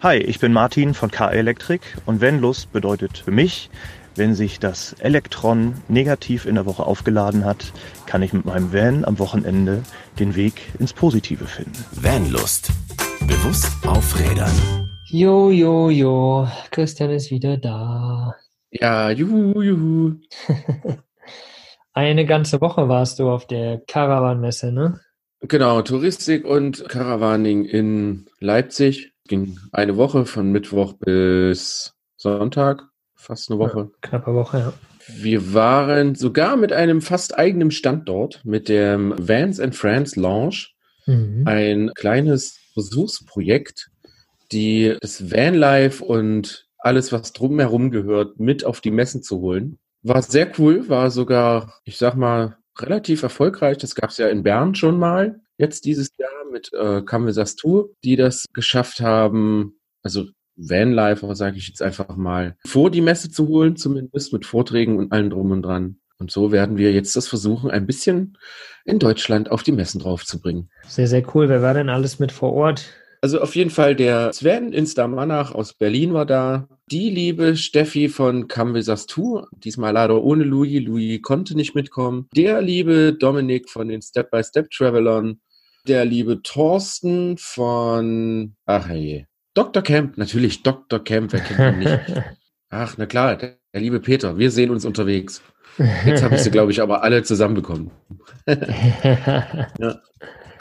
Hi, ich bin Martin von K Elektrik und Vanlust bedeutet für mich, wenn sich das Elektron negativ in der Woche aufgeladen hat, kann ich mit meinem Van am Wochenende den Weg ins Positive finden. Vanlust. Bewusst aufrädern. Jo, jo, jo. Christian ist wieder da. Ja, juhu, juhu. Eine ganze Woche warst du auf der Caravan-Messe, ne? Genau, Touristik und Caravaning in Leipzig. Ging eine Woche von Mittwoch bis Sonntag. Fast eine Woche. Ja, knappe Woche, ja. Wir waren sogar mit einem fast eigenen Standort, mit dem Vans and Friends Lounge. Mhm. Ein kleines Versuchsprojekt, die das Vanlife und alles, was drumherum gehört, mit auf die Messen zu holen. War sehr cool, war sogar, ich sag mal, relativ erfolgreich. Das gab es ja in Bern schon mal. Jetzt dieses Jahr mit äh, Canvasas Tour, die das geschafft haben, also Vanlifer, sage ich jetzt einfach mal, vor die Messe zu holen, zumindest mit Vorträgen und allem drum und dran. Und so werden wir jetzt das versuchen, ein bisschen in Deutschland auf die Messen draufzubringen. Sehr, sehr cool. Wer war denn alles mit vor Ort? Also auf jeden Fall der Sven Instamanach aus Berlin war da. Die liebe Steffi von Camvisas Tour, diesmal leider ohne Louis. Louis konnte nicht mitkommen. Der liebe Dominik von den Step by Step Travelern. Der liebe Thorsten von, ach je, Dr. Camp, natürlich Dr. Camp, wer kennt ihn nicht? Ach, na klar, der, der liebe Peter, wir sehen uns unterwegs. Jetzt habe ich sie, glaube ich, aber alle zusammenbekommen. ja.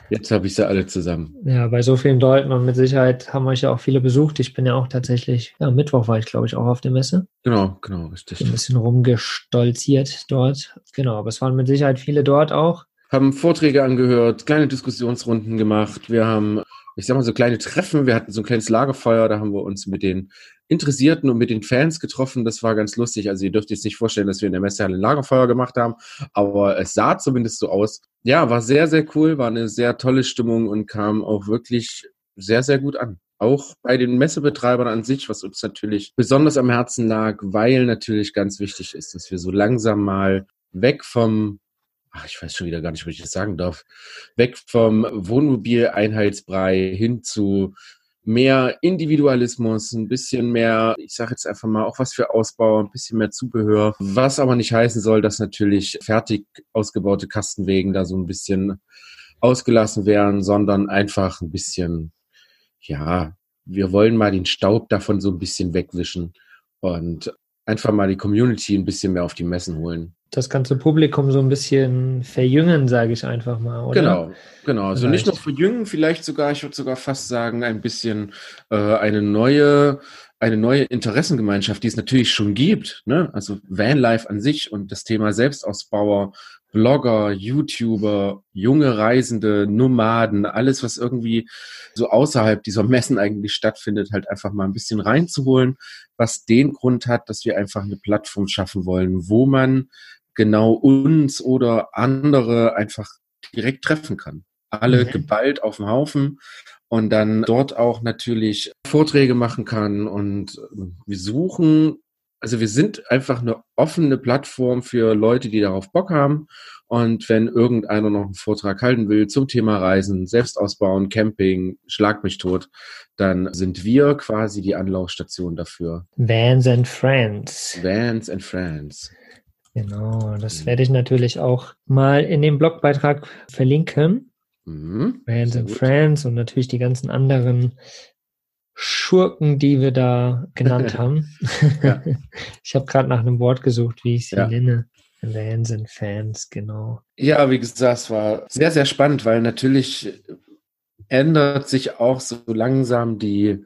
Jetzt habe ich sie alle zusammen. Ja, bei so vielen Leuten und mit Sicherheit haben euch ja auch viele besucht. Ich bin ja auch tatsächlich, ja, Mittwoch war ich, glaube ich, auch auf der Messe. Genau, genau, richtig. Ein bisschen rumgestolziert dort. Genau, aber es waren mit Sicherheit viele dort auch. Haben Vorträge angehört, kleine Diskussionsrunden gemacht. Wir haben, ich sag mal, so kleine Treffen. Wir hatten so ein kleines Lagerfeuer, da haben wir uns mit den Interessierten und mit den Fans getroffen. Das war ganz lustig. Also ihr dürft jetzt nicht vorstellen, dass wir in der Messehalle ein Lagerfeuer gemacht haben, aber es sah zumindest so aus. Ja, war sehr, sehr cool, war eine sehr tolle Stimmung und kam auch wirklich sehr, sehr gut an. Auch bei den Messebetreibern an sich, was uns natürlich besonders am Herzen lag, weil natürlich ganz wichtig ist, dass wir so langsam mal weg vom ach, ich weiß schon wieder gar nicht, was ich das sagen darf, weg vom Wohnmobileinheitsbrei hin zu mehr Individualismus, ein bisschen mehr, ich sage jetzt einfach mal, auch was für Ausbau, ein bisschen mehr Zubehör, was aber nicht heißen soll, dass natürlich fertig ausgebaute Kastenwegen da so ein bisschen ausgelassen werden, sondern einfach ein bisschen, ja, wir wollen mal den Staub davon so ein bisschen wegwischen. Und einfach mal die Community ein bisschen mehr auf die Messen holen das ganze Publikum so ein bisschen verjüngen, sage ich einfach mal, oder? Genau, genau. Also nicht nur verjüngen, vielleicht sogar, ich würde sogar fast sagen, ein bisschen äh, eine neue, eine neue Interessengemeinschaft, die es natürlich schon gibt. Ne? Also Vanlife an sich und das Thema Selbstausbauer, Blogger, YouTuber, junge Reisende, Nomaden, alles, was irgendwie so außerhalb dieser Messen eigentlich stattfindet, halt einfach mal ein bisschen reinzuholen, was den Grund hat, dass wir einfach eine Plattform schaffen wollen, wo man genau uns oder andere einfach direkt treffen kann. Alle mhm. geballt auf dem Haufen und dann dort auch natürlich Vorträge machen kann und wir suchen, also wir sind einfach eine offene Plattform für Leute, die darauf Bock haben und wenn irgendeiner noch einen Vortrag halten will zum Thema Reisen, Selbstausbauen, Camping, Schlag mich tot, dann sind wir quasi die Anlaufstation dafür. Vans and Friends. Vans and Friends. Genau, das mhm. werde ich natürlich auch mal in dem Blogbeitrag verlinken. Mhm. Friends and Friends und natürlich die ganzen anderen Schurken, die wir da genannt haben. ich habe gerade nach einem Wort gesucht, wie ich sie ja. nenne. Fans and Fans, genau. Ja, wie gesagt, es war sehr, sehr spannend, weil natürlich ändert sich auch so langsam die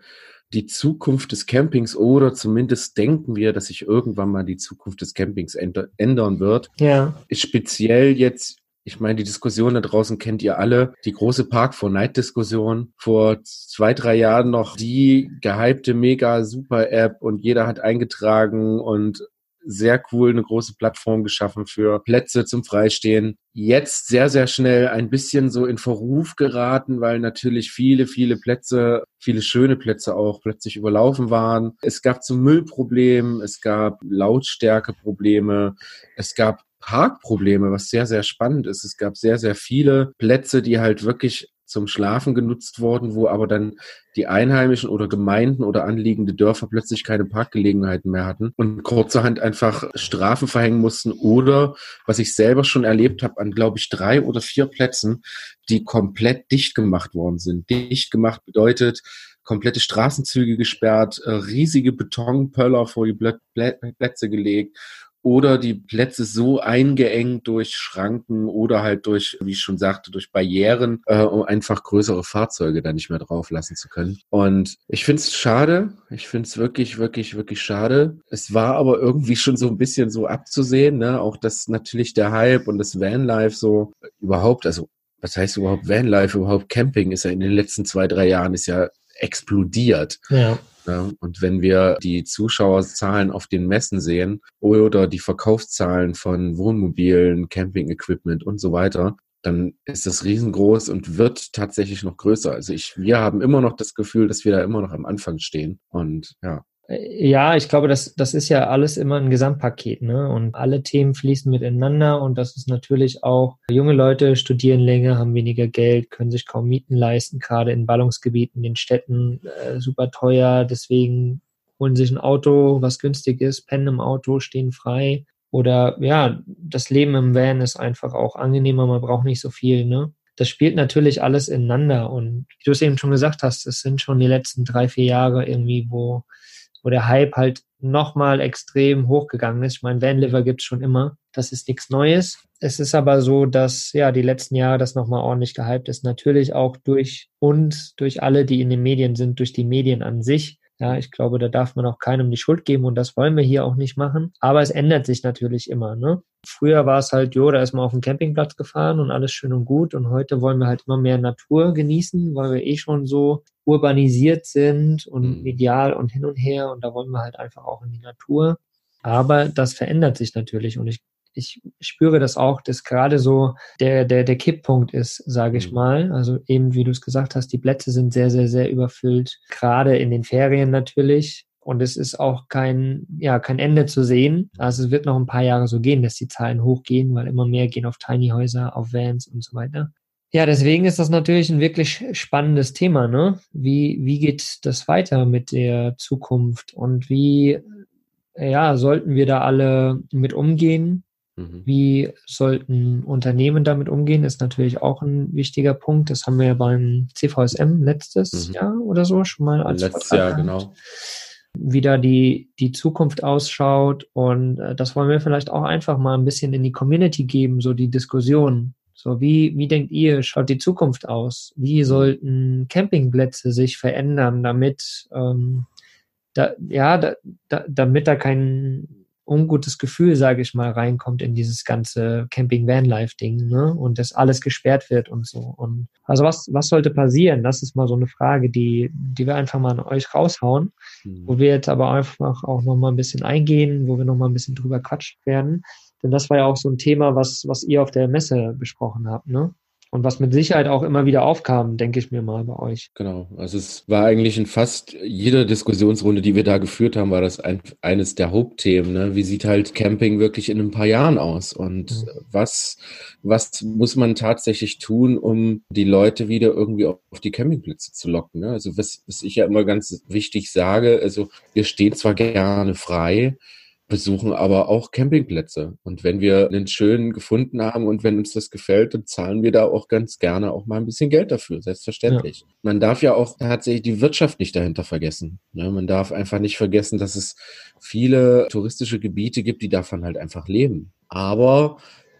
die Zukunft des Campings oder zumindest denken wir, dass sich irgendwann mal die Zukunft des Campings ändern wird. Ja. Speziell jetzt ich meine, die Diskussion da draußen kennt ihr alle. Die große Park for Night Diskussion. Vor zwei, drei Jahren noch die gehypte mega super App und jeder hat eingetragen und sehr cool eine große Plattform geschaffen für Plätze zum Freistehen. Jetzt sehr, sehr schnell ein bisschen so in Verruf geraten, weil natürlich viele, viele Plätze, viele schöne Plätze auch plötzlich überlaufen waren. Es gab zum Müllproblem, es gab Lautstärkeprobleme, es gab Parkprobleme, was sehr, sehr spannend ist. Es gab sehr, sehr viele Plätze, die halt wirklich zum Schlafen genutzt worden, wo aber dann die Einheimischen oder Gemeinden oder anliegende Dörfer plötzlich keine Parkgelegenheiten mehr hatten und kurzerhand einfach Strafen verhängen mussten oder, was ich selber schon erlebt habe, an, glaube ich, drei oder vier Plätzen, die komplett dicht gemacht worden sind. Dicht gemacht bedeutet, komplette Straßenzüge gesperrt, äh, riesige Betonpöller vor die Plätze gelegt oder die Plätze so eingeengt durch Schranken oder halt durch, wie ich schon sagte, durch Barrieren, äh, um einfach größere Fahrzeuge da nicht mehr drauf lassen zu können. Und ich finde es schade. Ich finde es wirklich, wirklich, wirklich schade. Es war aber irgendwie schon so ein bisschen so abzusehen, ne? Auch dass natürlich der Hype und das Vanlife so überhaupt, also was heißt überhaupt Vanlife, überhaupt Camping ist ja in den letzten zwei, drei Jahren ist ja explodiert. Ja. Ja, und wenn wir die Zuschauerzahlen auf den Messen sehen oder die Verkaufszahlen von Wohnmobilen, Camping-Equipment und so weiter, dann ist das riesengroß und wird tatsächlich noch größer. Also ich, wir haben immer noch das Gefühl, dass wir da immer noch am Anfang stehen. Und ja, ja, ich glaube, das, das ist ja alles immer ein Gesamtpaket, ne? Und alle Themen fließen miteinander und das ist natürlich auch, junge Leute studieren länger, haben weniger Geld, können sich kaum Mieten leisten, gerade in Ballungsgebieten, in Städten äh, super teuer, deswegen holen sich ein Auto, was günstig ist, pennen im Auto, stehen frei. Oder ja, das Leben im Van ist einfach auch angenehmer, man braucht nicht so viel, ne? Das spielt natürlich alles ineinander und wie du es eben schon gesagt hast, es sind schon die letzten drei, vier Jahre irgendwie, wo wo der Hype halt nochmal extrem hochgegangen ist. Ich meine, Vanliver gibt's schon immer. Das ist nichts Neues. Es ist aber so, dass ja die letzten Jahre das nochmal ordentlich gehypt ist. Natürlich auch durch uns, durch alle, die in den Medien sind, durch die Medien an sich. Ja, ich glaube, da darf man auch keinem die Schuld geben und das wollen wir hier auch nicht machen. Aber es ändert sich natürlich immer. Ne? Früher war es halt, jo, da ist man auf dem Campingplatz gefahren und alles schön und gut. Und heute wollen wir halt immer mehr Natur genießen, weil wir eh schon so urbanisiert sind und mhm. medial und hin und her. Und da wollen wir halt einfach auch in die Natur. Aber das verändert sich natürlich und ich ich spüre das auch, dass gerade so der, der, der Kipppunkt ist, sage ich mhm. mal. Also eben, wie du es gesagt hast, die Plätze sind sehr, sehr, sehr überfüllt, gerade in den Ferien natürlich. Und es ist auch kein, ja, kein Ende zu sehen. Also es wird noch ein paar Jahre so gehen, dass die Zahlen hochgehen, weil immer mehr gehen auf Tiny Häuser, auf Vans und so weiter. Ja, deswegen ist das natürlich ein wirklich spannendes Thema, ne? Wie, wie geht das weiter mit der Zukunft und wie, ja, sollten wir da alle mit umgehen? Mhm. Wie sollten Unternehmen damit umgehen, ist natürlich auch ein wichtiger Punkt. Das haben wir ja beim CVSM letztes mhm. Jahr oder so schon mal als Letztes Jahr, genau. Wie da die, die Zukunft ausschaut. Und äh, das wollen wir vielleicht auch einfach mal ein bisschen in die Community geben, so die Diskussion. So, wie, wie denkt ihr, schaut die Zukunft aus? Wie sollten Campingplätze sich verändern, damit, ähm, da, ja, da, da, damit da kein ungutes Gefühl, sage ich mal, reinkommt in dieses ganze Camping-Van-Life-Ding, ne? Und dass alles gesperrt wird und so. Und also was, was sollte passieren? Das ist mal so eine Frage, die, die wir einfach mal an euch raushauen, mhm. wo wir jetzt aber einfach auch noch mal ein bisschen eingehen, wo wir noch mal ein bisschen drüber quatschen werden. Denn das war ja auch so ein Thema, was, was ihr auf der Messe besprochen habt, ne? Und was mit Sicherheit auch immer wieder aufkam, denke ich mir mal bei euch. Genau. Also es war eigentlich in fast jeder Diskussionsrunde, die wir da geführt haben, war das ein, eines der Hauptthemen. Ne? Wie sieht halt Camping wirklich in ein paar Jahren aus? Und mhm. was, was muss man tatsächlich tun, um die Leute wieder irgendwie auf die Campingplätze zu locken? Ne? Also was, was ich ja immer ganz wichtig sage, also wir stehen zwar gerne frei, besuchen aber auch Campingplätze. Und wenn wir einen schönen gefunden haben und wenn uns das gefällt, dann zahlen wir da auch ganz gerne auch mal ein bisschen Geld dafür, selbstverständlich. Ja. Man darf ja auch tatsächlich die Wirtschaft nicht dahinter vergessen. Ja, man darf einfach nicht vergessen, dass es viele touristische Gebiete gibt, die davon halt einfach leben. Aber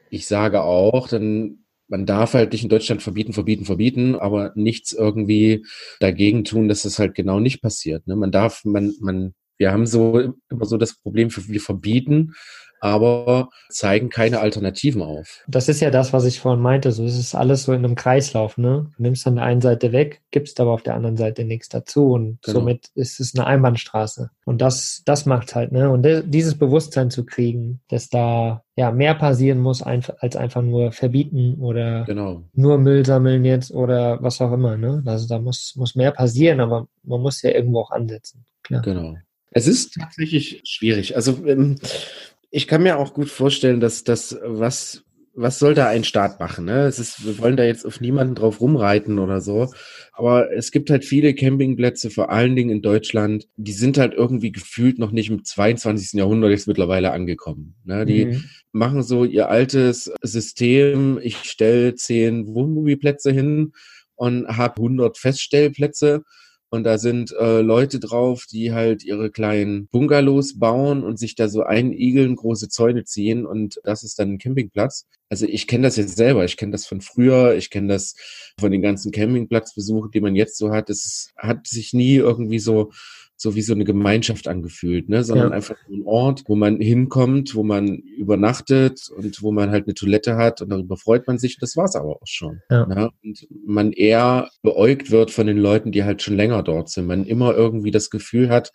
ich sage auch, dann man darf halt nicht in Deutschland verbieten, verbieten, verbieten, aber nichts irgendwie dagegen tun, dass es halt genau nicht passiert. Ne? Man darf, man, man wir haben so immer so das Problem, wir verbieten, aber zeigen keine Alternativen auf. Das ist ja das, was ich vorhin meinte. So ist es alles so in einem Kreislauf. Ne? Du nimmst an der einen Seite weg, gibst aber auf der anderen Seite nichts dazu und genau. somit ist es eine Einbahnstraße. Und das, das macht halt. Ne? Und dieses Bewusstsein zu kriegen, dass da ja mehr passieren muss als einfach nur verbieten oder genau. nur Müll sammeln jetzt oder was auch immer. Ne? Also da muss muss mehr passieren, aber man muss ja irgendwo auch ansetzen. Klar. Genau. Es ist tatsächlich schwierig. Also ähm, ich kann mir auch gut vorstellen, dass das, was was soll da ein Staat machen? Ne? Es ist, wir wollen da jetzt auf niemanden drauf rumreiten oder so. Aber es gibt halt viele Campingplätze, vor allen Dingen in Deutschland, die sind halt irgendwie gefühlt noch nicht im 22. Jahrhundert jetzt mittlerweile angekommen. Ne? Die mhm. machen so ihr altes System. Ich stelle zehn Wohnmobilplätze hin und habe 100 Feststellplätze und da sind äh, Leute drauf, die halt ihre kleinen Bungalows bauen und sich da so einigeln, große Zäune ziehen und das ist dann ein Campingplatz. Also ich kenne das jetzt selber, ich kenne das von früher, ich kenne das von den ganzen Campingplatzbesuchen, die man jetzt so hat. Es hat sich nie irgendwie so so wie so eine Gemeinschaft angefühlt, ne? sondern ja. einfach ein Ort, wo man hinkommt, wo man übernachtet und wo man halt eine Toilette hat und darüber freut man sich. Das war's aber auch schon. Ja. Ne? Und man eher beäugt wird von den Leuten, die halt schon länger dort sind. Man immer irgendwie das Gefühl hat,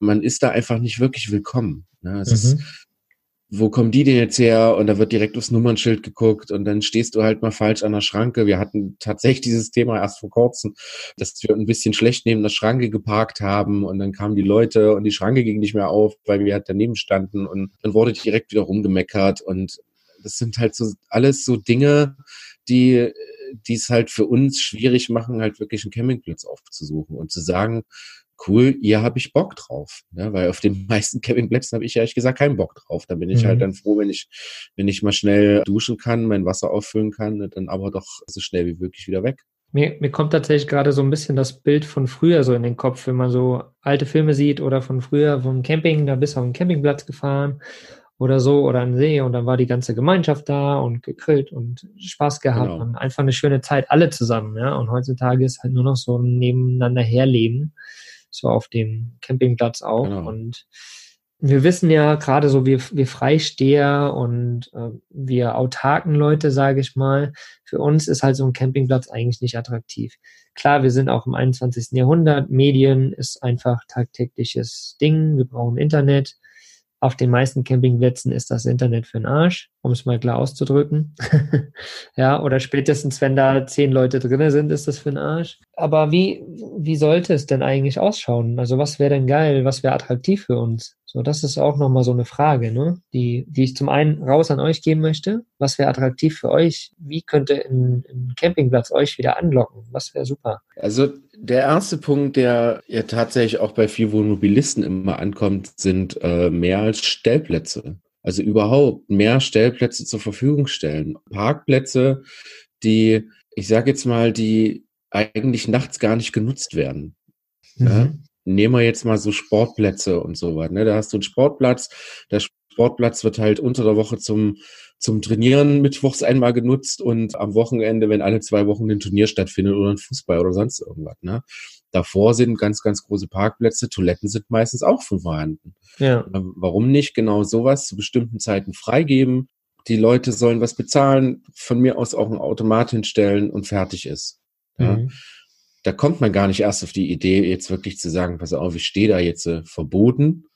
man ist da einfach nicht wirklich willkommen. Ne? Es mhm. ist wo kommen die denn jetzt her? Und da wird direkt aufs Nummernschild geguckt und dann stehst du halt mal falsch an der Schranke. Wir hatten tatsächlich dieses Thema erst vor kurzem, dass wir ein bisschen schlecht neben der Schranke geparkt haben und dann kamen die Leute und die Schranke ging nicht mehr auf, weil wir halt daneben standen und dann wurde direkt wieder rumgemeckert und das sind halt so alles so Dinge, die die es halt für uns schwierig machen, halt wirklich einen Campingplatz aufzusuchen und zu sagen, cool, hier habe ich Bock drauf. Ne? Weil auf den meisten Campingplätzen habe ich ehrlich gesagt keinen Bock drauf. Da bin ich halt mhm. halt dann froh, wenn ich, wenn ich mal schnell duschen kann, mein Wasser auffüllen kann, dann aber doch so schnell wie möglich wieder weg. Mir, mir kommt tatsächlich gerade so ein bisschen das Bild von früher so in den Kopf, wenn man so alte Filme sieht oder von früher vom Camping, da bist du auf einen Campingplatz gefahren oder so oder an See und dann war die ganze Gemeinschaft da und gegrillt und Spaß gehabt genau. und einfach eine schöne Zeit alle zusammen, ja. Und heutzutage ist halt nur noch so ein nebeneinander herleben so auf dem Campingplatz auch. Genau. Und wir wissen ja gerade so, wir, wir Freisteher und äh, wir autarken Leute, sage ich mal, für uns ist halt so ein Campingplatz eigentlich nicht attraktiv. Klar, wir sind auch im 21. Jahrhundert, Medien ist einfach tagtägliches Ding, wir brauchen Internet, auf den meisten Campingplätzen ist das Internet für den Arsch, um es mal klar auszudrücken. ja, oder spätestens, wenn da zehn Leute drinne sind, ist das für den Arsch. Aber wie, wie sollte es denn eigentlich ausschauen? Also was wäre denn geil? Was wäre attraktiv für uns? So, das ist auch nochmal so eine Frage, ne? die, die ich zum einen raus an euch geben möchte. Was wäre attraktiv für euch? Wie könnte ein, ein Campingplatz euch wieder anlocken? Was wäre super? Also der erste Punkt, der ja tatsächlich auch bei vielen Wohnmobilisten immer ankommt, sind äh, mehr als Stellplätze. Also überhaupt mehr Stellplätze zur Verfügung stellen. Parkplätze, die, ich sage jetzt mal, die eigentlich nachts gar nicht genutzt werden. Mhm. Ja? nehmen wir jetzt mal so Sportplätze und so was. Ne? Da hast du einen Sportplatz. Der Sportplatz wird halt unter der Woche zum, zum Trainieren mittwochs einmal genutzt und am Wochenende, wenn alle zwei Wochen ein Turnier stattfindet oder ein Fußball oder sonst irgendwas. Ne? Davor sind ganz, ganz große Parkplätze. Toiletten sind meistens auch von vorhanden. Ja. Warum nicht genau sowas zu bestimmten Zeiten freigeben? Die Leute sollen was bezahlen, von mir aus auch ein Automat hinstellen und fertig ist. Ja? Mhm da kommt man gar nicht erst auf die Idee, jetzt wirklich zu sagen, pass auf, ich stehe da jetzt äh, verboten,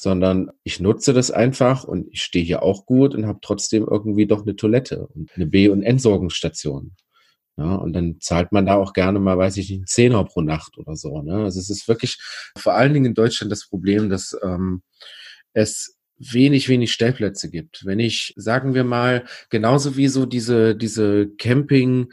sondern ich nutze das einfach und ich stehe hier auch gut und habe trotzdem irgendwie doch eine Toilette und eine B- und Entsorgungsstation. Ja, und dann zahlt man da auch gerne mal, weiß ich nicht, einen Zehner pro Nacht oder so. Ne? Also es ist wirklich vor allen Dingen in Deutschland das Problem, dass ähm, es wenig, wenig Stellplätze gibt. Wenn ich, sagen wir mal, genauso wie so diese, diese Camping,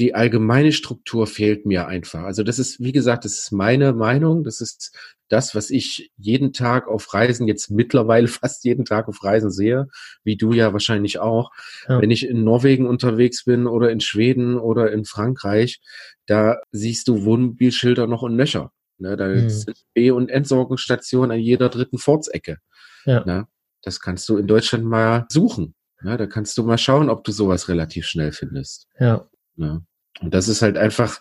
die allgemeine Struktur fehlt mir einfach. Also das ist, wie gesagt, das ist meine Meinung. Das ist das, was ich jeden Tag auf Reisen, jetzt mittlerweile fast jeden Tag auf Reisen sehe, wie du ja wahrscheinlich auch. Ja. Wenn ich in Norwegen unterwegs bin oder in Schweden oder in Frankreich, da siehst du Wohnmobilschilder noch und Löcher. Ne, da mhm. sind B- und Entsorgungsstationen an jeder dritten Fortsecke. Ja. Ne, das kannst du in Deutschland mal suchen. Ne, da kannst du mal schauen, ob du sowas relativ schnell findest. Ja. Ne? Und das ist halt einfach,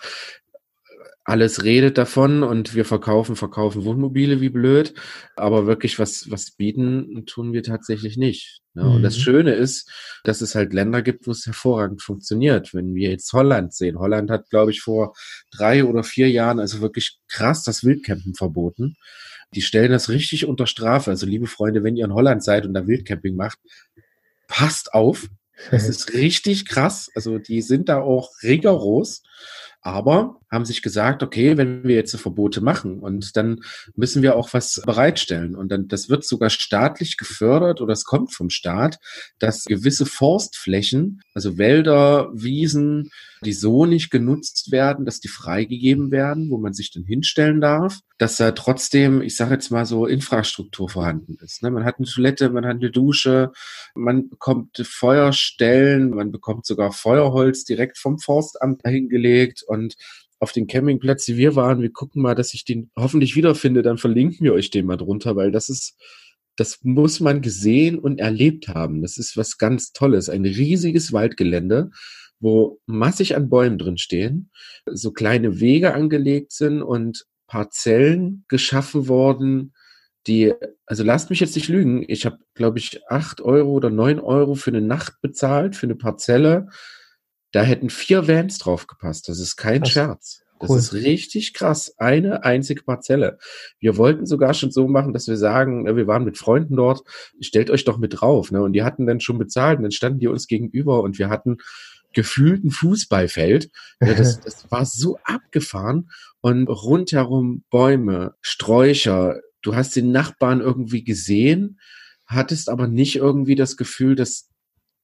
alles redet davon und wir verkaufen, verkaufen Wohnmobile wie blöd, aber wirklich was, was bieten tun wir tatsächlich nicht. Ne? Mhm. Und das mhm. Schöne ist, dass es halt Länder gibt, wo es hervorragend funktioniert. Wenn wir jetzt Holland sehen, Holland hat, glaube ich, vor drei oder vier Jahren also wirklich krass das Wildcampen verboten. Die stellen das richtig unter Strafe. Also liebe Freunde, wenn ihr in Holland seid und da Wildcamping macht, passt auf, das ist richtig krass. Also die sind da auch rigoros. Aber haben sich gesagt, okay, wenn wir jetzt Verbote machen und dann müssen wir auch was bereitstellen. Und dann, das wird sogar staatlich gefördert oder es kommt vom Staat, dass gewisse Forstflächen, also Wälder, Wiesen, die so nicht genutzt werden, dass die freigegeben werden, wo man sich dann hinstellen darf, dass da trotzdem, ich sage jetzt mal so, Infrastruktur vorhanden ist. Ne? Man hat eine Toilette, man hat eine Dusche, man bekommt Feuerstellen, man bekommt sogar Feuerholz direkt vom Forstamt dahingelegt und auf den Campingplatz, die wir waren, wir gucken mal, dass ich den hoffentlich wiederfinde, dann verlinken wir euch den mal drunter, weil das ist, das muss man gesehen und erlebt haben. Das ist was ganz Tolles. Ein riesiges Waldgelände, wo massig an Bäumen drin stehen, so kleine Wege angelegt sind und Parzellen geschaffen worden, die, also lasst mich jetzt nicht lügen, ich habe, glaube ich, acht Euro oder neun Euro für eine Nacht bezahlt, für eine Parzelle. Da hätten vier Vans drauf gepasst. Das ist kein Ach, Scherz. Das cool. ist richtig krass. Eine einzige Parzelle. Wir wollten sogar schon so machen, dass wir sagen, wir waren mit Freunden dort, stellt euch doch mit drauf. Ne? Und die hatten dann schon bezahlt und dann standen die uns gegenüber und wir hatten gefühlten Fußballfeld. Ja, das, das war so abgefahren und rundherum Bäume, Sträucher. Du hast den Nachbarn irgendwie gesehen, hattest aber nicht irgendwie das Gefühl, dass,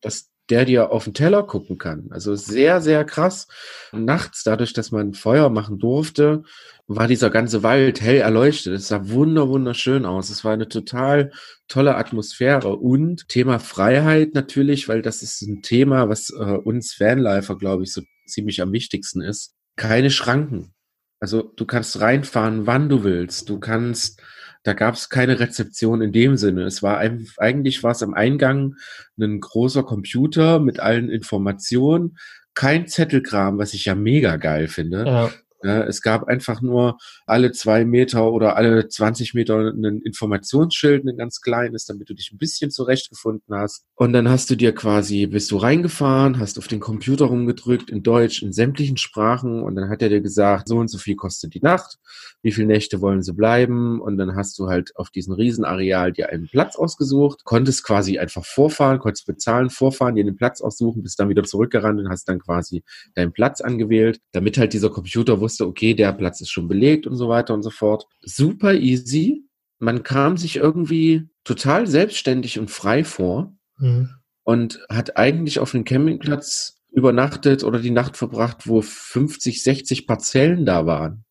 dass der dir auf den Teller gucken kann. Also sehr, sehr krass. Nachts, dadurch, dass man Feuer machen durfte, war dieser ganze Wald hell erleuchtet. Es sah wunder, wunderschön aus. Es war eine total tolle Atmosphäre und Thema Freiheit natürlich, weil das ist ein Thema, was äh, uns Vanlifer, glaube ich, so ziemlich am wichtigsten ist. Keine Schranken. Also du kannst reinfahren, wann du willst. Du kannst da gab es keine Rezeption in dem Sinne. Es war ein, eigentlich war es am Eingang ein großer Computer mit allen Informationen, kein Zettelkram, was ich ja mega geil finde. Ja. Ja, es gab einfach nur alle zwei Meter oder alle 20 Meter ein Informationsschild, ein ganz kleines, damit du dich ein bisschen zurechtgefunden hast. Und dann hast du dir quasi, bist du reingefahren, hast auf den Computer rumgedrückt, in Deutsch, in sämtlichen Sprachen. Und dann hat er dir gesagt, so und so viel kostet die Nacht, wie viele Nächte wollen sie bleiben. Und dann hast du halt auf diesem Riesenareal dir einen Platz ausgesucht, konntest quasi einfach vorfahren, konntest bezahlen, vorfahren, dir den Platz aussuchen, bist dann wieder zurückgerannt und hast dann quasi deinen Platz angewählt, damit halt dieser Computer wusste, okay, der Platz ist schon belegt und so weiter und so fort. Super easy. Man kam sich irgendwie total selbstständig und frei vor mhm. und hat eigentlich auf dem Campingplatz übernachtet oder die Nacht verbracht, wo 50, 60 Parzellen da waren.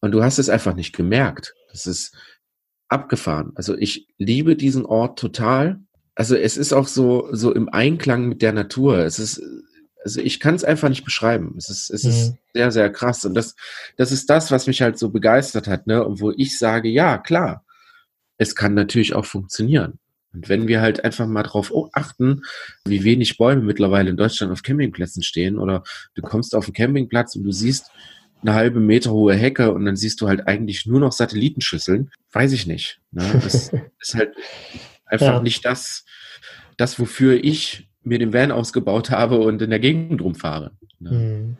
Und du hast es einfach nicht gemerkt. Das ist abgefahren. Also ich liebe diesen Ort total. Also es ist auch so, so im Einklang mit der Natur. Es ist also ich kann es einfach nicht beschreiben. Es ist, es mhm. ist sehr, sehr krass. Und das, das ist das, was mich halt so begeistert hat, ne? Und wo ich sage, ja, klar, es kann natürlich auch funktionieren. Und wenn wir halt einfach mal drauf achten, wie wenig Bäume mittlerweile in Deutschland auf Campingplätzen stehen, oder du kommst auf einen Campingplatz und du siehst eine halbe Meter hohe Hecke und dann siehst du halt eigentlich nur noch Satellitenschüsseln, weiß ich nicht. Ne? Das ist halt einfach ja. nicht das, das, wofür ich mir den Van ausgebaut habe und in der Gegend rumfahre. Ne? Hm.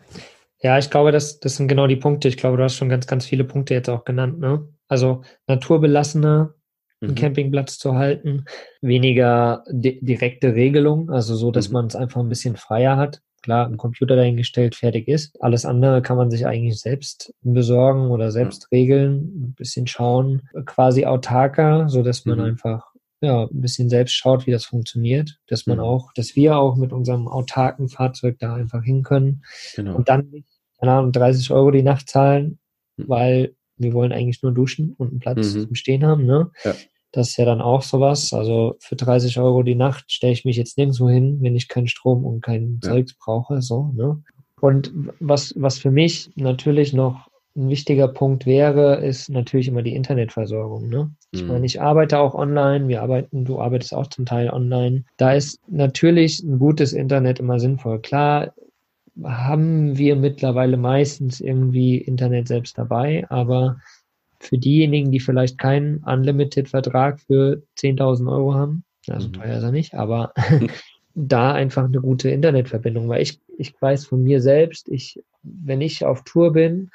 Ja, ich glaube, das, das sind genau die Punkte. Ich glaube, du hast schon ganz, ganz viele Punkte jetzt auch genannt. Ne? Also naturbelassener einen mhm. Campingplatz zu halten, weniger di direkte Regelung, also so, dass mhm. man es einfach ein bisschen freier hat. Klar, ein Computer dahingestellt, fertig ist. Alles andere kann man sich eigentlich selbst besorgen oder selbst ja. regeln, ein bisschen schauen, quasi autarker, so dass man mhm. einfach ja, ein bisschen selbst schaut, wie das funktioniert, dass man mhm. auch, dass wir auch mit unserem autarken Fahrzeug da einfach hin können genau. und dann nicht, keine Ahnung, 30 Euro die Nacht zahlen, mhm. weil wir wollen eigentlich nur duschen und einen Platz mhm. zum Stehen haben, ne? Ja. Das ist ja dann auch sowas. Also für 30 Euro die Nacht stelle ich mich jetzt nirgendwo hin, wenn ich keinen Strom und kein ja. Zeugs brauche, so, ne? Und was, was für mich natürlich noch ein wichtiger Punkt wäre, ist natürlich immer die Internetversorgung. Ne? Ich mhm. meine, ich arbeite auch online, wir arbeiten, du arbeitest auch zum Teil online. Da ist natürlich ein gutes Internet immer sinnvoll. Klar haben wir mittlerweile meistens irgendwie Internet selbst dabei, aber für diejenigen, die vielleicht keinen Unlimited-Vertrag für 10.000 Euro haben, also mhm. teuer ist er nicht, aber da einfach eine gute Internetverbindung, weil ich, ich weiß von mir selbst, ich, wenn ich auf Tour bin,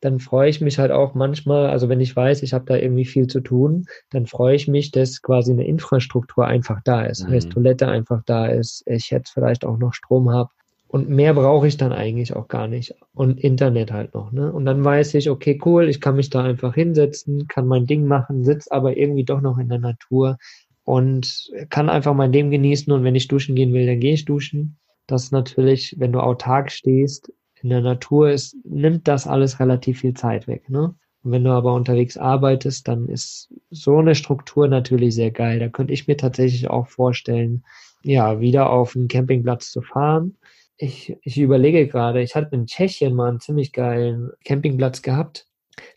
dann freue ich mich halt auch manchmal, also wenn ich weiß, ich habe da irgendwie viel zu tun, dann freue ich mich, dass quasi eine Infrastruktur einfach da ist. Mhm. Heißt, Toilette einfach da ist, ich jetzt vielleicht auch noch Strom habe Und mehr brauche ich dann eigentlich auch gar nicht. Und Internet halt noch. Ne? Und dann weiß ich, okay, cool, ich kann mich da einfach hinsetzen, kann mein Ding machen, sitze aber irgendwie doch noch in der Natur und kann einfach mein Leben genießen. Und wenn ich duschen gehen will, dann gehe ich duschen. Das ist natürlich, wenn du autark stehst, in der Natur ist, nimmt das alles relativ viel Zeit weg. Ne? Und wenn du aber unterwegs arbeitest, dann ist so eine Struktur natürlich sehr geil. Da könnte ich mir tatsächlich auch vorstellen, ja, wieder auf einen Campingplatz zu fahren ich, ich überlege gerade, ich hatte in Tschechien mal einen ziemlich geilen Campingplatz gehabt.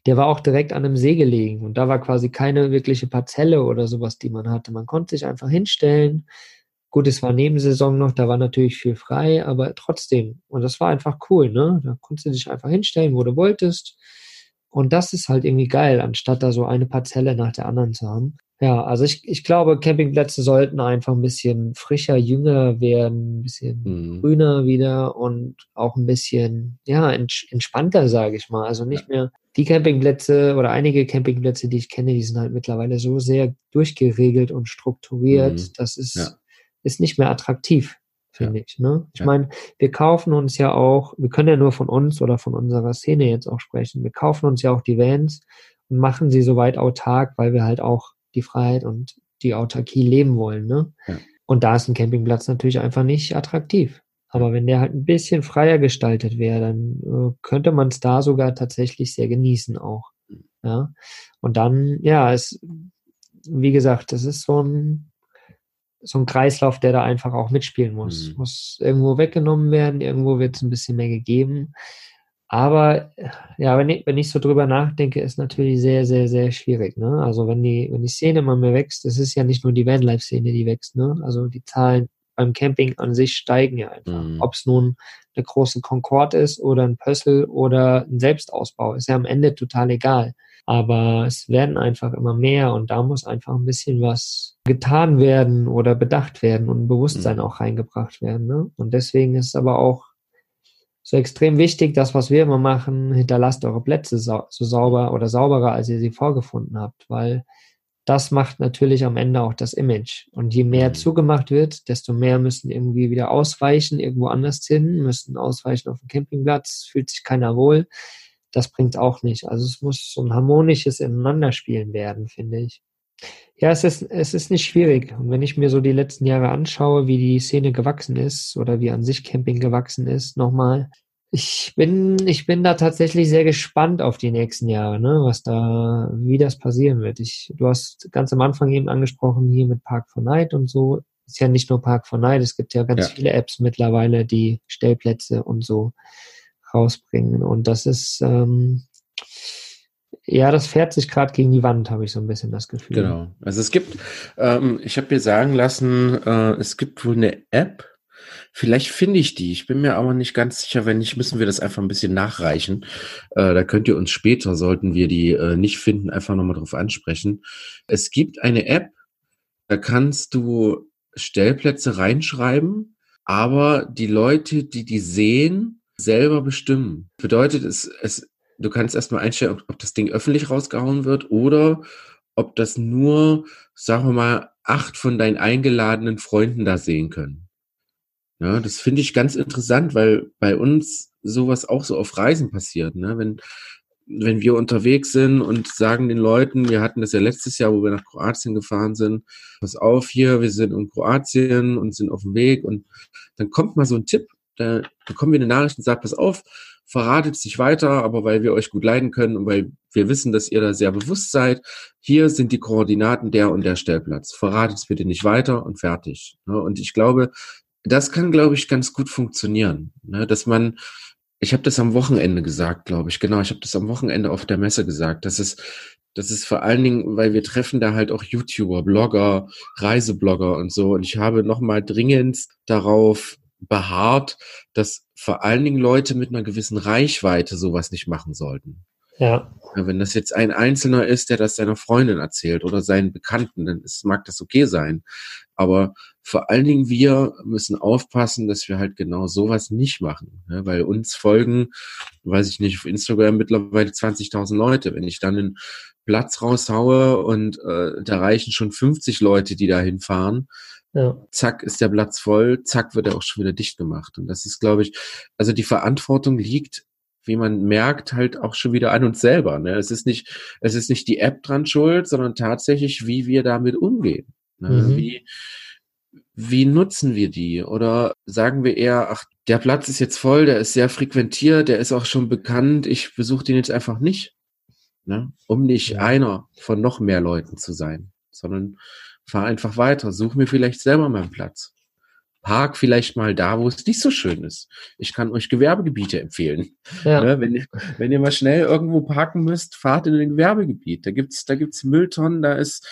Der war auch direkt an einem See gelegen und da war quasi keine wirkliche Parzelle oder sowas, die man hatte. Man konnte sich einfach hinstellen. Gut, es war Nebensaison noch, da war natürlich viel frei, aber trotzdem. Und das war einfach cool, ne? Da konntest du dich einfach hinstellen, wo du wolltest. Und das ist halt irgendwie geil, anstatt da so eine Parzelle nach der anderen zu haben. Ja, also ich, ich glaube, Campingplätze sollten einfach ein bisschen frischer, jünger werden, ein bisschen mhm. grüner wieder und auch ein bisschen, ja, entspannter, sage ich mal. Also nicht ja. mehr die Campingplätze oder einige Campingplätze, die ich kenne, die sind halt mittlerweile so sehr durchgeregelt und strukturiert, mhm. das ist, ja. Ist nicht mehr attraktiv, finde ja. ich. Ne? Ich meine, wir kaufen uns ja auch, wir können ja nur von uns oder von unserer Szene jetzt auch sprechen, wir kaufen uns ja auch die Vans und machen sie soweit autark, weil wir halt auch die Freiheit und die Autarkie leben wollen. Ne? Ja. Und da ist ein Campingplatz natürlich einfach nicht attraktiv. Aber wenn der halt ein bisschen freier gestaltet wäre, dann äh, könnte man es da sogar tatsächlich sehr genießen auch. Ja. Und dann, ja, es, wie gesagt, das ist so ein, so ein Kreislauf, der da einfach auch mitspielen muss. Mhm. Muss irgendwo weggenommen werden, irgendwo wird es ein bisschen mehr gegeben. Aber ja, wenn ich, wenn ich so drüber nachdenke, ist natürlich sehr, sehr, sehr schwierig. Ne? Also wenn die, wenn die Szene immer mehr wächst, es ist ja nicht nur die Vanlife-Szene, die wächst. Ne? Also die Zahlen beim Camping an sich steigen ja einfach. Mhm. Ob es nun eine große Concorde ist oder ein Pössl oder ein Selbstausbau, ist ja am Ende total egal. Aber es werden einfach immer mehr und da muss einfach ein bisschen was getan werden oder bedacht werden und ein Bewusstsein mhm. auch reingebracht werden. Ne? Und deswegen ist es aber auch so extrem wichtig, das, was wir immer machen, hinterlasst eure Plätze so, so sauber oder sauberer, als ihr sie vorgefunden habt, weil das macht natürlich am Ende auch das Image. Und je mehr mhm. zugemacht wird, desto mehr müssen irgendwie wieder ausweichen, irgendwo anders hin, müssen ausweichen auf dem Campingplatz, fühlt sich keiner wohl. Das bringt auch nicht. Also es muss so ein harmonisches Ineinanderspielen werden, finde ich. Ja, es ist, es ist nicht schwierig. Und wenn ich mir so die letzten Jahre anschaue, wie die Szene gewachsen ist oder wie an sich Camping gewachsen ist, nochmal, ich bin, ich bin da tatsächlich sehr gespannt auf die nächsten Jahre, ne, was da, wie das passieren wird. Ich, du hast ganz am Anfang eben angesprochen, hier mit Park for Night und so. Ist ja nicht nur Park for Night, es gibt ja ganz ja. viele Apps mittlerweile, die Stellplätze und so rausbringen. Und das ist, ähm, ja, das fährt sich gerade gegen die Wand, habe ich so ein bisschen das Gefühl. Genau. Also es gibt, ähm, ich habe mir sagen lassen, äh, es gibt wohl eine App, Vielleicht finde ich die. Ich bin mir aber nicht ganz sicher. Wenn nicht, müssen wir das einfach ein bisschen nachreichen. Äh, da könnt ihr uns später, sollten wir die äh, nicht finden, einfach nochmal drauf ansprechen. Es gibt eine App, da kannst du Stellplätze reinschreiben, aber die Leute, die die sehen, selber bestimmen. Bedeutet es, es du kannst erstmal einstellen, ob, ob das Ding öffentlich rausgehauen wird oder ob das nur, sagen wir mal, acht von deinen eingeladenen Freunden da sehen können. Ja, das finde ich ganz interessant, weil bei uns sowas auch so auf Reisen passiert. Ne? Wenn, wenn wir unterwegs sind und sagen den Leuten, wir hatten das ja letztes Jahr, wo wir nach Kroatien gefahren sind, pass auf hier, wir sind in Kroatien und sind auf dem Weg und dann kommt mal so ein Tipp, da bekommen wir eine Nachricht und sagt, pass auf, verratet sich weiter, aber weil wir euch gut leiden können und weil wir wissen, dass ihr da sehr bewusst seid, hier sind die Koordinaten der und der Stellplatz. Verratet es bitte nicht weiter und fertig. Und ich glaube, das kann, glaube ich, ganz gut funktionieren, ne? dass man ich habe das am Wochenende gesagt, glaube ich. Genau, ich habe das am Wochenende auf der Messe gesagt. Das ist, das ist vor allen Dingen, weil wir treffen da halt auch YouTuber, Blogger, Reiseblogger und so. Und ich habe nochmal dringend darauf beharrt, dass vor allen Dingen Leute mit einer gewissen Reichweite sowas nicht machen sollten. Ja. Wenn das jetzt ein Einzelner ist, der das seiner Freundin erzählt oder seinen Bekannten, dann ist, mag das okay sein. Aber vor allen Dingen wir müssen aufpassen, dass wir halt genau sowas nicht machen. Ja, weil uns folgen, weiß ich nicht, auf Instagram mittlerweile 20.000 Leute. Wenn ich dann einen Platz raushaue und äh, da reichen schon 50 Leute, die da hinfahren, Ja. Zack ist der Platz voll, zack wird er auch schon wieder dicht gemacht. Und das ist, glaube ich, also die Verantwortung liegt, wie man merkt, halt auch schon wieder an uns selber. Ne? Es ist nicht, es ist nicht die App dran schuld, sondern tatsächlich, wie wir damit umgehen. Ne? Mhm. Wie, wie nutzen wir die? Oder sagen wir eher, ach, der Platz ist jetzt voll, der ist sehr frequentiert, der ist auch schon bekannt, ich besuche den jetzt einfach nicht. Ne? Um nicht einer von noch mehr Leuten zu sein, sondern fahr einfach weiter, such mir vielleicht selber meinen Platz. Park vielleicht mal da, wo es nicht so schön ist. Ich kann euch Gewerbegebiete empfehlen. Ja. Ne, wenn, ihr, wenn ihr mal schnell irgendwo parken müsst, fahrt in ein Gewerbegebiet. Da gibt's, da gibt's Mülltonnen, da ist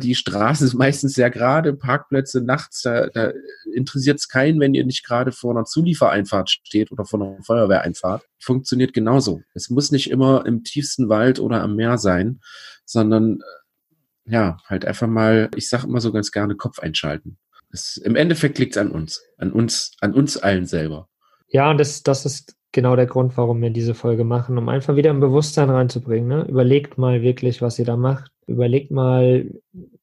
die Straße ist meistens sehr gerade, Parkplätze nachts, da, da interessiert es keinen, wenn ihr nicht gerade vor einer Zuliefereinfahrt steht oder vor einer Feuerwehreinfahrt. Funktioniert genauso. Es muss nicht immer im tiefsten Wald oder am Meer sein, sondern ja, halt einfach mal, ich sage immer so ganz gerne, Kopf einschalten. Es, Im Endeffekt liegt es an uns, an uns, an uns allen selber. Ja, und das, das ist genau der Grund, warum wir diese Folge machen, um einfach wieder ein Bewusstsein reinzubringen. Ne? Überlegt mal wirklich, was ihr da macht. Überlegt mal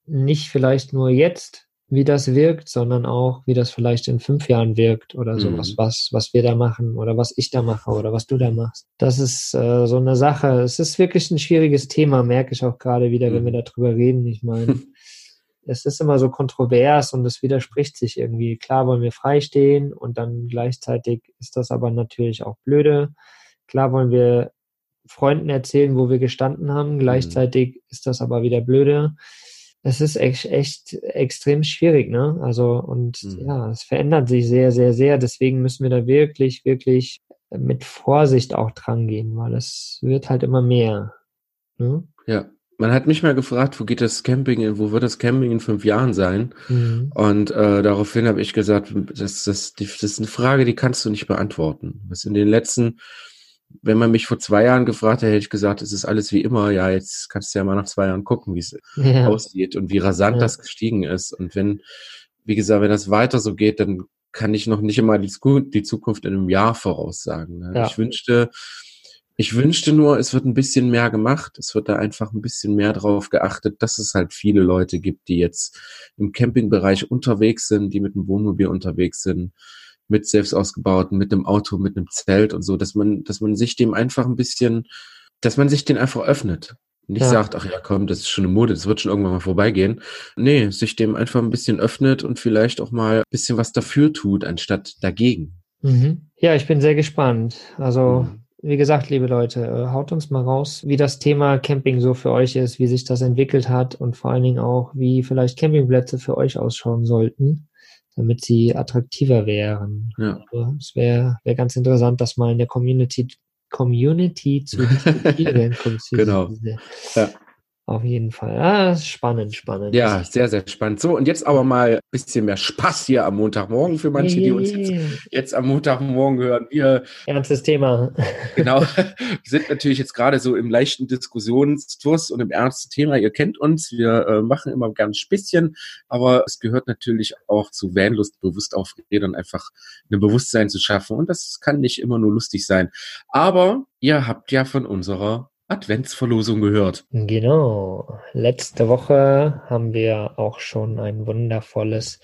nicht vielleicht nur jetzt, wie das wirkt, sondern auch, wie das vielleicht in fünf Jahren wirkt oder sowas, mhm. was, was wir da machen oder was ich da mache oder was du da machst. Das ist äh, so eine Sache. Es ist wirklich ein schwieriges Thema, merke ich auch gerade wieder, mhm. wenn wir darüber reden. Ich meine, es ist immer so kontrovers und es widerspricht sich irgendwie. Klar wollen wir freistehen und dann gleichzeitig ist das aber natürlich auch blöde. Klar wollen wir Freunden erzählen, wo wir gestanden haben, mhm. gleichzeitig mhm. ist das aber wieder blöde es ist echt, echt extrem schwierig, ne? Also, und mhm. ja, es verändert sich sehr, sehr, sehr. Deswegen müssen wir da wirklich, wirklich mit Vorsicht auch dran gehen, weil es wird halt immer mehr. Ne? Ja. Man hat mich mal gefragt, wo geht das Camping, wo wird das Camping in fünf Jahren sein? Mhm. Und äh, daraufhin habe ich gesagt, das, das, das ist eine Frage, die kannst du nicht beantworten. Was in den letzten wenn man mich vor zwei Jahren gefragt hätte, hätte ich gesagt, es ist alles wie immer. Ja, jetzt kannst du ja mal nach zwei Jahren gucken, wie es ja. aussieht und wie rasant ja. das gestiegen ist. Und wenn, wie gesagt, wenn das weiter so geht, dann kann ich noch nicht immer die, die Zukunft in einem Jahr voraussagen. Ne? Ja. Ich wünschte, ich wünschte nur, es wird ein bisschen mehr gemacht. Es wird da einfach ein bisschen mehr drauf geachtet, dass es halt viele Leute gibt, die jetzt im Campingbereich unterwegs sind, die mit dem Wohnmobil unterwegs sind mit selbst ausgebauten, mit einem Auto, mit einem Zelt und so, dass man, dass man sich dem einfach ein bisschen, dass man sich den einfach öffnet. Nicht ja. sagt, ach ja, komm, das ist schon eine Mode, das wird schon irgendwann mal vorbeigehen. Nee, sich dem einfach ein bisschen öffnet und vielleicht auch mal ein bisschen was dafür tut, anstatt dagegen. Mhm. Ja, ich bin sehr gespannt. Also, mhm. wie gesagt, liebe Leute, äh, haut uns mal raus, wie das Thema Camping so für euch ist, wie sich das entwickelt hat und vor allen Dingen auch, wie vielleicht Campingplätze für euch ausschauen sollten damit sie attraktiver wären. Ja. Also, es wäre wär ganz interessant, das mal in der Community, Community zu diskutieren. genau. Ja. Auf jeden Fall. Ah, spannend, spannend. Ja, sehr, sehr spannend. So, und jetzt aber mal ein bisschen mehr Spaß hier am Montagmorgen für manche, die uns jetzt, jetzt am Montagmorgen hören. Wir, Ernstes Thema. Genau. Wir sind natürlich jetzt gerade so im leichten Diskussionskurs und im ernsten Thema. Ihr kennt uns. Wir äh, machen immer ganz Späßchen, aber es gehört natürlich auch zu Vanlust bewusst aufreden, einfach ein Bewusstsein zu schaffen. Und das kann nicht immer nur lustig sein. Aber ihr habt ja von unserer Adventsverlosung gehört. Genau. Letzte Woche haben wir auch schon ein wundervolles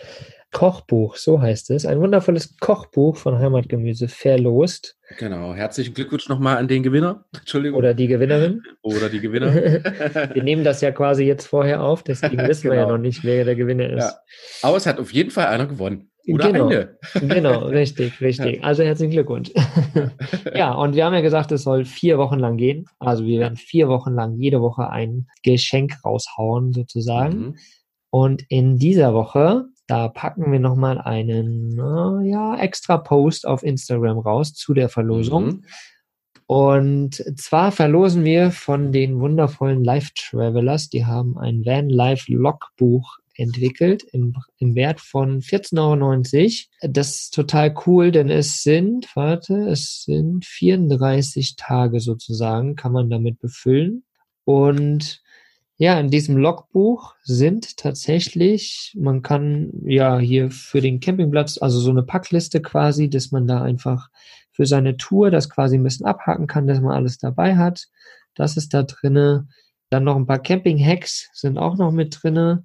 Kochbuch, so heißt es, ein wundervolles Kochbuch von Heimatgemüse verlost. Genau. Herzlichen Glückwunsch nochmal an den Gewinner. Entschuldigung. Oder die Gewinnerin. Oder die Gewinner. wir nehmen das ja quasi jetzt vorher auf, deswegen wissen genau. wir ja genau. noch nicht, wer der Gewinner ist. Ja. Aber es hat auf jeden Fall einer gewonnen. Oder genau, eine. genau, richtig, richtig. Ja. Also herzlichen Glückwunsch. ja, und wir haben ja gesagt, es soll vier Wochen lang gehen. Also wir werden vier Wochen lang jede Woche ein Geschenk raushauen, sozusagen. Mhm. Und in dieser Woche, da packen wir nochmal einen ja, extra Post auf Instagram raus zu der Verlosung. Mhm. Und zwar verlosen wir von den wundervollen Life Travelers, die haben ein Van Life Logbuch entwickelt im, im Wert von 14,90 Euro. Das ist total cool, denn es sind, warte, es sind 34 Tage sozusagen, kann man damit befüllen. Und ja, in diesem Logbuch sind tatsächlich, man kann ja hier für den Campingplatz, also so eine Packliste quasi, dass man da einfach für seine Tour das quasi ein bisschen abhaken kann, dass man alles dabei hat. Das ist da drinne. Dann noch ein paar Camping-Hacks sind auch noch mit drinne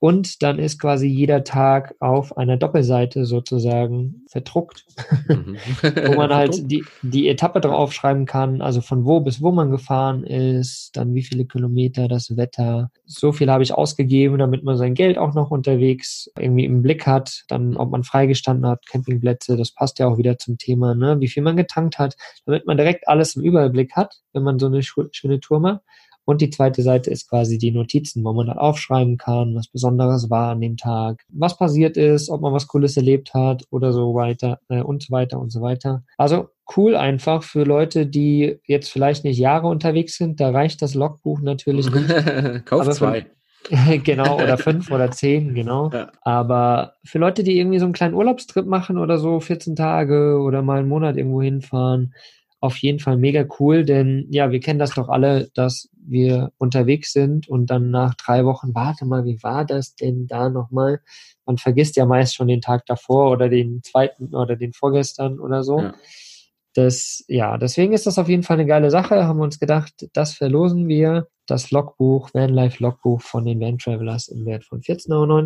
Und dann ist quasi jeder Tag auf einer Doppelseite sozusagen verdruckt, mhm. wo man halt die, die Etappe draufschreiben kann, also von wo bis wo man gefahren ist, dann wie viele Kilometer, das Wetter. So viel habe ich ausgegeben, damit man sein Geld auch noch unterwegs irgendwie im Blick hat, dann ob man freigestanden hat, Campingplätze, das passt ja auch wieder zum Thema, ne? wie viel man getankt hat, damit man direkt alles im Überblick hat, wenn man so eine schöne Tour macht. Und die zweite Seite ist quasi die Notizen, wo man dann aufschreiben kann, was Besonderes war an dem Tag, was passiert ist, ob man was Cooles erlebt hat oder so weiter äh, und so weiter und so weiter. Also cool einfach für Leute, die jetzt vielleicht nicht Jahre unterwegs sind. Da reicht das Logbuch natürlich nicht. Kauf zwei. genau, oder fünf oder zehn, genau. Ja. Aber für Leute, die irgendwie so einen kleinen Urlaubstrip machen oder so, 14 Tage oder mal einen Monat irgendwo hinfahren, auf jeden Fall mega cool, denn ja, wir kennen das doch alle, dass wir unterwegs sind und dann nach drei Wochen, warte mal, wie war das denn da nochmal? Man vergisst ja meist schon den Tag davor oder den zweiten oder den vorgestern oder so. Ja. Das, ja, deswegen ist das auf jeden Fall eine geile Sache. Haben wir uns gedacht, das verlosen wir. Das Logbuch, Vanlife Logbuch von den Van Travelers im Wert von 14,90 Euro.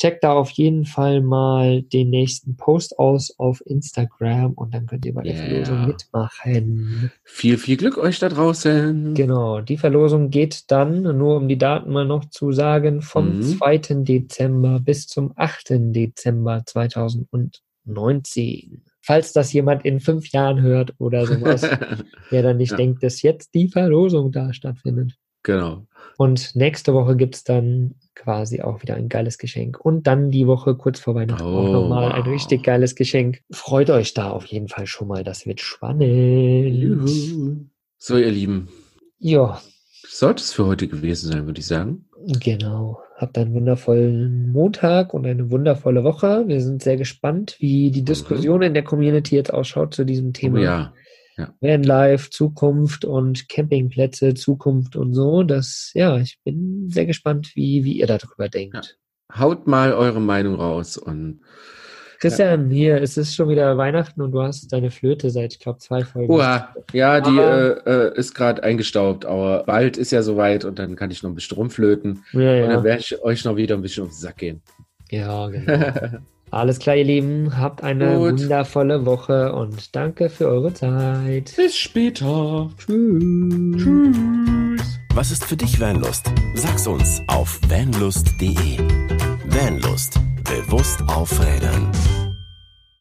Checkt da auf jeden Fall mal den nächsten Post aus auf Instagram und dann könnt ihr bei der yeah. Verlosung mitmachen. Viel, viel Glück euch da draußen. Genau, die Verlosung geht dann, nur um die Daten mal noch zu sagen, vom mhm. 2. Dezember bis zum 8. Dezember 2019 falls das jemand in fünf Jahren hört oder sowas, der dann nicht ja. denkt, dass jetzt die Verlosung da stattfindet. Genau. Und nächste Woche gibt es dann quasi auch wieder ein geiles Geschenk. Und dann die Woche kurz vor Weihnachten oh, auch nochmal wow. ein richtig geiles Geschenk. Freut euch da auf jeden Fall schon mal. Das wird spannend. So, ihr Lieben. Ja. Sollte es für heute gewesen sein, würde ich sagen. Genau. Habt einen wundervollen Montag und eine wundervolle Woche. Wir sind sehr gespannt, wie die. Diskussion in der Community jetzt ausschaut zu diesem Thema. Oh ja. Ja. Vanlife, Zukunft und Campingplätze, Zukunft und so. Das, ja, ich bin sehr gespannt, wie, wie ihr darüber denkt. Ja. Haut mal eure Meinung raus und Christian, ja. hier, es ist schon wieder Weihnachten und du hast deine Flöte seit, ich glaube, zwei Folgen. Uah, ja, die äh, äh, ist gerade eingestaubt, aber bald ist ja soweit und dann kann ich noch ein bisschen rumflöten. Ja, ja. Und dann werde ich euch noch wieder ein bisschen auf den Sack gehen. Ja, genau. Alles klar, ihr Lieben. Habt eine Gut. wundervolle Woche und danke für eure Zeit. Bis später. Tschüss. Tschüss. Was ist für dich Vanlust? Sag's uns auf vanlust.de. Vanlust. Bewusst aufrädern.